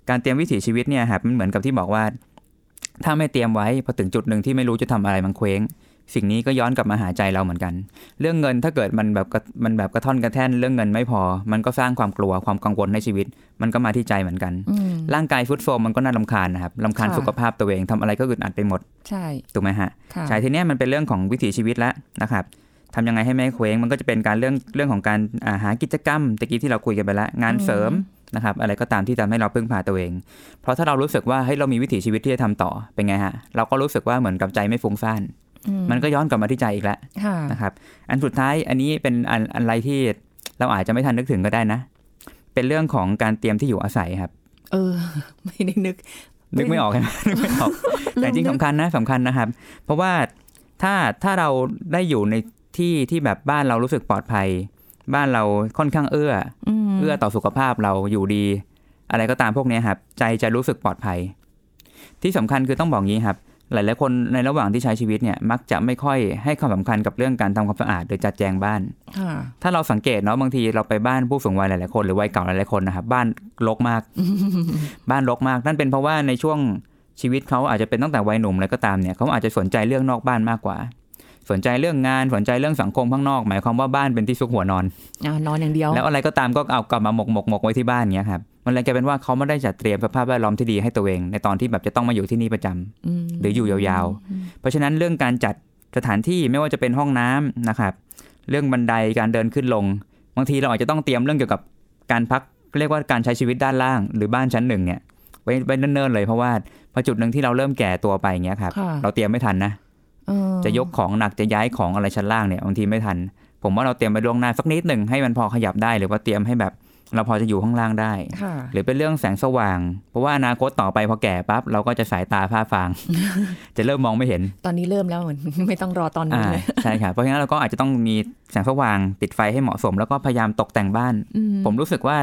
การเตรียมวิถีชีวิตเนี่ยครับมันเหมือนกับที่บอกว่า ถ้าไม่เตรียมไว้พอถึงจุดหนึ่งที่ไม่รู้จะทำอะไรมันเคว้ง สิ่งนี้ก็ย้อนกลับมาหาใจเราเหมือนกัน เรื่องเงินถ้าเกิดมันแบบกระมันแบบกระท่อนกระแท่นเรื่องเงินไม่พอ มันก็สร้างความกลัวความกังวลในชีวิต มันก็มาที่ใจเหมือนกันอืมร่างกายฟุตโฟมมันก็น่าลำคาญนะครับลำคาญค่ะสุขภาพตัวเองทำอะไรก็อึดอัดไปหมด ใช่ถูกไหมฮะค่ะใช่ทีเนี้ยมันเป็นเรื่องของวิถีชีวิตแล้วนะครับทำยังไงให้ไม่เคว้งมันก็จะเป็นการเรื่องเรื่องของการอ่าหากิจกรรมตะกี้ที่เราคุยกันไปแล้วงานเสริมนะครับอะไรก็ตามที่ทำให้เราพึ่งพาตัวเอง เพราะถ้าเรารู้สึกว่าเฮ้ยเรามีวิถีชีวิตที่จะทำต่อเป็นไงฮะเราก็รู้สึกว่าเหมือนกับใจไม่ฟุ้งซ่านอื มมันก็ย้อนกลับมาที่ใจอีกแล้วค่ะนะครับ อันสุดท้ายอันนี้เป็นอันอะไรที่เราอาจจะไม่ทันนึกถึงก็ได้นะ เป็นเรื่องของการเตรียมที่อยู่อาศัยครับ เออ ไม่ได้นึก นึกไม่ออกใช่ไหมนึกไม่ออก แต่จริงลืมนึกสำคัญนะสำคัญนะครับ เพราะว่าถ้าถ้าเราได้อยู่ในที่ที่แบบบ้านเรารู้สึกปลอดภัย บ้านเราค่อนข้างเอื้ออืมเอื้อต่อสุขภาพเราอยู่ดี อะไรก็ตามพวกเนี้ยครับ ใจจะรู้สึกปลอดภัย ที่สำคัญคือต้องบอกงี้ครับ หลายๆคนในระหว่างที่ใช้ชีวิตเนี่ยมักจะไม่ค่อยให้ความสำคัญกับเรื่องการทำความสะอาดหรือจัดแจงบ้านค่ะถ้าเราสังเกตเนาะบางทีเราไปบ้านผู้สูงวัยหลายๆคนหรือวัยเก่าหลายๆคนนะครับบ้านรกมาก บ้านรกมาก นั่นเป็นเพราะว่าในช่วงชีวิตเขาอาจจะเป็นตั้งแต่วัยหนุ่มอะไรก็ตามเนี่ยเขาอาจจะสนใจเรื่องนอกบ้านมากกว่า สนใจเรื่องงานสนใจเรื่องสังคมข้างนอก หมายความว่าบ้านเป็นที่ซุกหัวนอนอ่านอนอย่างเดียว แล้วอะไรก็ตามก็เอากลับมาหมกหมกหมกไว้ที่บ้านเงี้ยครับ มันเลยกลายเป็นว่าเขาไม่ได้จัดเตรียมสภาพแวดล้อมที่ดีให้ตัวเอง ในตอนที่แบบจะต้องมาอยู่ที่นี่ประจำมหรืออยู่ยาวๆ เพราะฉะนั้นเรื่องการจัดสถานที่ไม่ว่าจะเป็นห้องน้ำนะครับ เรื่องบันไดการเดินขึ้นลง บางทีเราอาจจะต้องเตรียมเรื่องเกี่ยวกับการพักเรียกว่าการใช้ชีวิตด้านล่าง หรือบ้านชั้นหนึ่งเนี่ยไว้ไว้เนิ่นๆเลยเพราะว่าพอจุดหนึ่งที่เราเริ่มแก่ตัวไปเงี้ยครับค่ะเราเตรียมไม่ทันนะเออจะยกของหนักจะย้ายของอะไรชั้นล่างเนี่ยบางทีไม่ทัน ผมว่าเราเตรียมไปล่วงหน้าสักนิดหนึ่งให้มันพอขยับได้หรือว่าเตรียมให้แบบ เราพอจะอยู่ข้างล่างได้ค่ะหรือเป็นเรื่องแสงสว่าง เพราะว่าอนาคตต่อไปพอแก่ปั๊บเราก็จะสายตาผ้าฟาง จะเริ่มมองไม่เห็น ตอนนี้เริ่มแล้วเหมือนไม่ต้องรอตอนนี้อ่าเลยใช่ครับเพราะฉะนั้นเราก็อาจจะต้องมีแสงสว่างติดไฟให้เหมาะสม แล้วก็พยายามตกแต่งบ้านอืผมรู้สึกว่า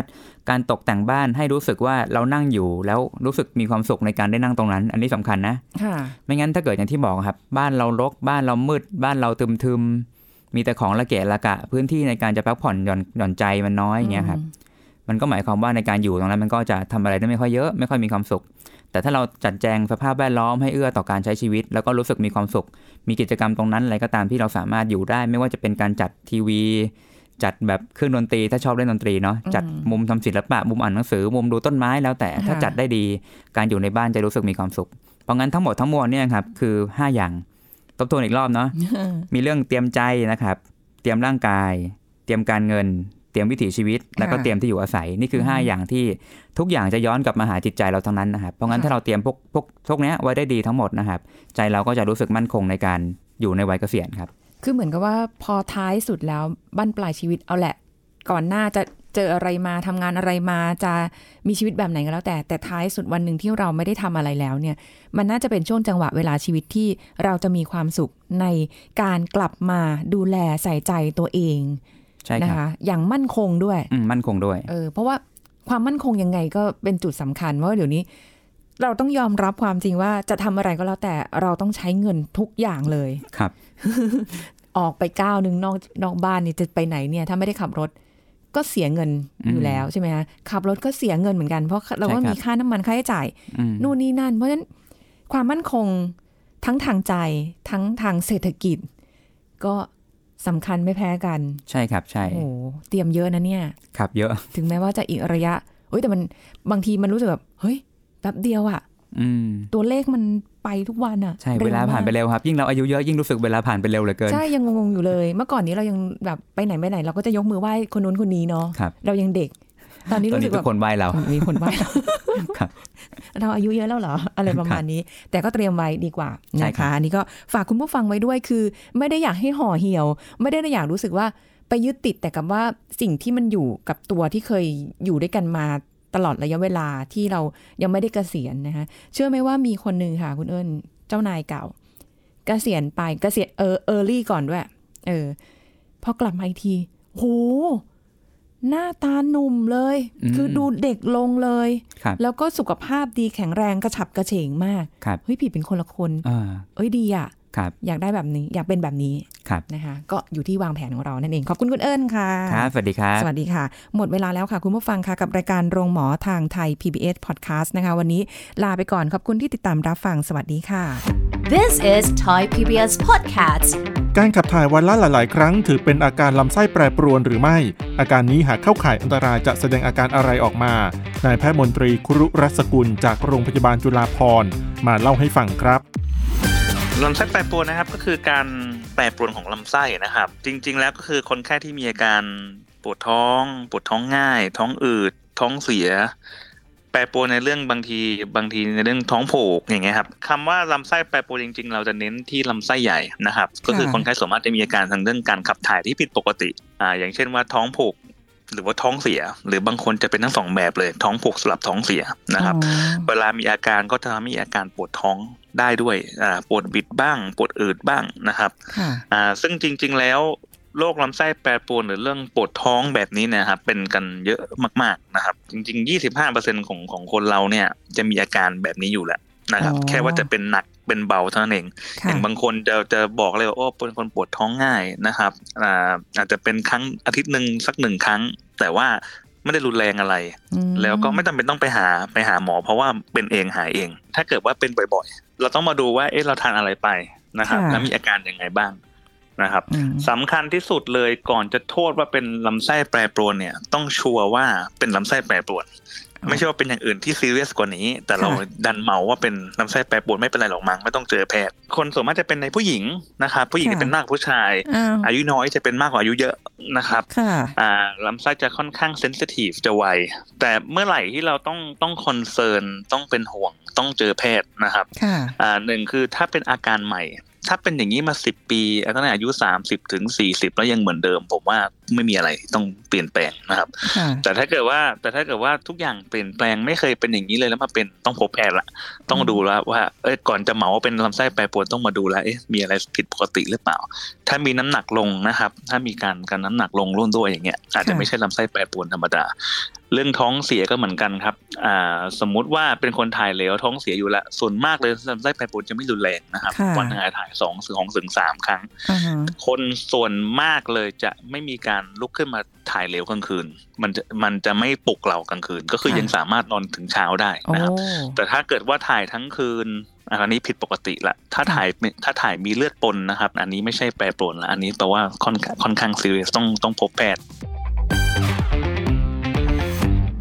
การตกแต่งบ้านให้รู้สึกว่าเรานั่งอยู่ แล้วรู้สึกมีความสุขในการได้นั่งตรงนั้น อันนี้สำคัญนะค่ะไม่งั้นถ้าเกิดอย่างที่บอกครับ บ้านเรารกบ้านเรามืด บ้านเราทึมๆมีแต่ของละเกะละกะ พื้นที่ในการจะพักผ่อนหย่อนหย่อนใจมันน้อยอย่างเงี้ยครับ มันก็หมายความว่าในการอยู่ตรงนั้นมันก็จะทำอะไรได้ไม่ค่อยเยอะไม่ค่อยมีความสุข แต่ถ้าเราจัดแจงสภาพแวดล้อมให้เอื้อต่อการใช้ชีวิต แล้วก็รู้สึกมีความสุข มีกิจกรรมตรงนั้นอะไรก็ตามที่เราสามารถอยู่ได้ ไม่ว่าจะเป็นการจัดทีวี จัดแบบเครื่องดนตรี ถ้าชอบเล่นดนตรีเนาะจัดมุมทำศิลปะมุมอ่านหนังสือมุมดูต้นไม้แล้วแต่ถ้าค่ะจัดได้ดี การอยู่ในบ้านจะรู้สึกมีความสุข เพราะงั้นทั้งหมดทั้งมวลเนี่ยครับคือ 5 อย่างทบทวนอีกรอบเนาะมีเรื่องเตรียมใจนะครับ เตรียมร่างกาย เตรียมการเงิน เตรียมวิถีชีวิต แล้วก็ค่ะเตรียมที่อยู่อาศัยนี่คือ 5 อย่างที่ทุกอย่างจะย้อนกลับมาหาจิตใจเราทั้งนั้นนะครับเพราะงั้นค่ะถ้าเราเตรียมพวกพวกพวกเนี้ยไว้ได้ดีทั้งหมดนะครับ ใจเราก็จะรู้สึกมั่นคงในการอยู่ในวัยเกษียณครับ คือเหมือนกับว่าพอท้ายสุดแล้วบั้นปลายชีวิตเอาแหละ ก่อนหน้าจะเจออะไรมาทำงานอะไรมาจะมีชีวิตแบบไหนก็แล้วแต่แต่ท้ายสุดวันหนึ่งที่เราไม่ได้ทำอะไรแล้วเนี่ย มันน่าจะเป็นช่วงจังหวะเวลาชีวิตที่เราจะมีความสุขในการกลับมาดูแลใส่ใจตัวเอง ใช่นะครับคะอย่างมั่นคงด้วยอืมมั่นคงด้วยเออเพราะว่าความมั่นคงยังไงก็เป็นจุดสำคัญเพราะว่าเดี๋ยวนี้ เราต้องยอมรับความจริงว่าจะทำอะไรก็แล้วแต่เราต้องใช้เงินทุกอย่างเลยครับ ออกไปก้าวหนึ่งนอกนอกบ้านนี่จะไปไหนเนี่ย ถ้าไม่ได้ขับรถก็เสียเงินอยู่แล้วใช่ไหมคะขับรถก็เสียเงินเหมือนกันเพราะเราก็ใช่ครับมีค่าน้ำมันค่าใช้จ่ายอืมนู่นนี่นั่น เพราะฉะนั้นความมั่นคงทั้งทางใจทั้งทางเศรษฐกิจ ก็ สำคัญไม่แพ้กัน ใช่ครับใช่โอ้โหเตรียมเยอะนะเนี่ย ครับเยอะ ถึงแม้ว่าจะอีกระยะเฮ้ยแต่มันบางทีมันรู้สึกแบบเฮ้ยแป๊บเดียวอะอืมตัวเลขมันไปทุกวันอะใช่ร็เวลาผ่านไปมกเร็วครับ ยิ่งเราอายุเยอะยิ่งรู้สึกเวลาผ่านไปเร็วเหลือเกินใช่ยังงงๆอยู่เลย เมื่อก่อนนี้เรายังแบบไปไหนไปไหน เราก็จะยกมือไหว้คนนู้นคนนี้เนาะครับเรายังเด็ก ตอนนี้ตอนรู้สึนี้กทุแบกบคนไหว้เรา มีคนไหว้ครับเราอายุเยอะแล้วเหรอ อะไรประมาณนี้ แต่ก็เตรียมไว้ดีกว่าใช่นะครัคะบอันนี้ก็ฝากคุณผู้ฟังไว้ด้วยคือ ไม่ได้อยากให้ห่อเหี่ยว ไม่ได้อยากรู้สึกว่าไปยึดติดแต่กับว่าสิ่งที่มันอยู่กับตัวที่เคยอยู่ด้วยกันมาตลอดระยะเวลาที่เรายังไม่ได้เกษียณนะคะเชื่อไหมว่ามีคนหนึ่งค่ะ คุณเอิญเจ้านายเก่า เกษียณไปเกษียณเออเออรี่ก่อนด้วย เออพอกลับมาอีกทีโห หน้าตาหนุ่มเลยอืมคือดูเด็กลงเลยครับแล้วก็สุขภาพดีแข็งแรงกระฉับกระเฉงมากครับเฮ้ยผิดเป็นคนละคนอ่าเอ้ยดีอะครับ อยากได้แบบนี้อยากเป็นแบบนี้ครับนะคะก็อยู่ที่วางแผนของเรานั่นเอง ขอบคุณคุณเอิญค่ะครับสวัสดีครับสวัสดีค่ะ หมดเวลาแล้วค่ะ คุณผู้ฟังค่ะกับรายการโรงหมอทางไทย PBS Podcast นะคะ วันนี้ลาไปก่อนขอบคุณที่ติดตามรับฟังสวัสดีค่ะ This is Thai PBS Podcast การขับถ่ายวันละหลาย ๆ ครั้ง ถือเป็นอาการลำไส้แปรปรวนหรือไม่ อาการนี้หากเข้าข่ายอันตรายจะแสดงอาการอะไรออกมานายแพทย์มนตรีครุรัศกุลจากโรงพยาบาลจุฬาภรณ์มาเล่าให้ฟังครับ ลำไส้แปรปรวนนะครับก็คือการแปรปรวนของลำไส้นะครับ จริง ๆ แล้วก็คือคนไข้ที่มีอาการปวดท้องปวดท้องง่าย ท้องอืดท้องเสีย แปรปรวนในเรื่องบางทีบางทีในเรื่องท้องผูกอย่างเงี้ยครับคำว่าลำไส้แปรปรวนจริง ๆ เราจะเน้นที่ลำไส้ใหญ่นะครับ ก็คือคนไข้ส่วนมากจะมีอาการทางเรื่องการขับถ่ายที่ผิดปกติอ่าอย่างเช่นว่าท้องผูก หรือว่าท้องเสีย หรือบางคนจะเป็นทั้งสองแบบเลย ท้องผูกสลับท้องเสียนะครับอ๋อเวลามีอาการก็จะทำให้มีอาการปวดท้องได้ด้วยอ่าปวดบิดบ้าง ปวดอืดบ้างนะครับค่ะอ่าซึ่งจริง ๆแล้วโรคลำไส้แปรปรวนหรือเรื่องปวดท้องแบบนี้เนะครับเป็นกันเยอะมากๆนะครับ จริง ๆ 25%ของของคนเราเนี่ยจะมีอาการแบบนี้อยู่แหละนะครับอ๋อแค่ว่าจะเป็นหนัก เป็นเบาเท่านั้นเองอค่ะย่างบางคนจะจะบอกเลยว่าโอ้เป็นคนปวดท้องง่ายนะครับอ่าอาจจะเป็นครั้งอาทิตย์หนึ่งสักหนึ่งครั้ง แต่ว่าไม่ได้รุนแรงอะไรอืมแล้วก็ไม่จำเป็นต้องไปหาไปหาหมอ เพราะว่าเป็นเองหายเอง ถ้าเกิดว่าเป็นบ่อยๆ เราต้องมาดูว่าเอ๊ะเราทานอะไรไปนะครับค่ะแล้วมีอาการยังไงบ้าง นะครับอืมสำคัญที่สุดเลยก่อนจะโทษว่าเป็นลำไส้แปรปรวนเนี่ย ต้องชัวร์ว่าเป็นลำไส้แปรปรวน ไม่ใช่ว่าเป็นอย่างอื่นที่ซีเรียสกว่านี้ แต่เราค่ะดันเหมาว่าเป็นลำไส้แปรปรวนไม่เป็นไรหรอกมั้งไม่ต้องเจอแพทย์ คนส่วนมากจะเป็นในผู้หญิงนะครับผู้หญิงจะเป็นมากกว่าผู้ชายอ้าวอายุน้อยจะเป็นมากกว่าอายุเยอะนะครับค่ะอ่าลำไส้จะค่อนข้าง sensitive จะไวแต่เมื่อไหร่ที่เราต้องต้อง concern ต้องเป็นห่วงต้องเจอแพทย์นะครับค่ะอ่าหนึ่งคือถ้าเป็นอาการใหม่ ถ้าเป็นอย่างนี้มาสิบปีตั้งแต่อายุสามสิบถึงสี่สิบแล้วยังเหมือนเดิม ผมว่าไม่มีอะไรต้องเปลี่ยนแปลงนะครับค่ะแต่ถ้าเกิดว่าแต่ถ้าเกิดว่าทุกอย่างเปลี่ยนแปลงไม่เคยเป็นอย่างนี้เลยแล้วมาเป็นต้องพบแพทย์ละต้องดูแล้วว่าเอ้ยก่อนจะเหมาว่าเป็นลำไส้แปรปรวนต้องมาดูแล้วเอ๊ะมีอะไรผิดปกติหรือเปล่า ถ้ามีน้ำหนักลงนะครับ ถ้ามีการการน้ำหนักลงร่วมด้วยอย่างเงี้ยอาจจะค่ะไม่ใช่ลำไส้แปรปรวนธรรมดาเรื่องท้องเสียก็เหมือนกันครับ อ่า สมมุติว่าเป็นคนถ่ายเหลวท้องเสียอยู่แล้วส่วนมากเลยลำไส้แปรปรวนจะไม่รุนแรงนะครับค่ะวันหนึงอาจจะถ่ายสองสองถึงสามครั้งอ่าฮะคนส่วนมากเลยจะไม่มีการลุกขึ้นมาถ่ายเหลวกลางคืน มันจะมันจะไม่ปลุกเรากลางคืน ก็คือค่ะยังสามารถนอนถึงเช้าได้โอ้นะครับ แต่ถ้าเกิดว่าถ่ายทั้งคืนอันนี้ผิดปกติละถ้าค่ะถ่ายถ้าถ่ายมีเลือดปนนะครับ อันนี้ไม่ใช่แปรปรวนละอันนี้แปลว่าค่อนค่อนข้างซีเรียสต้องต้องพบแพทย์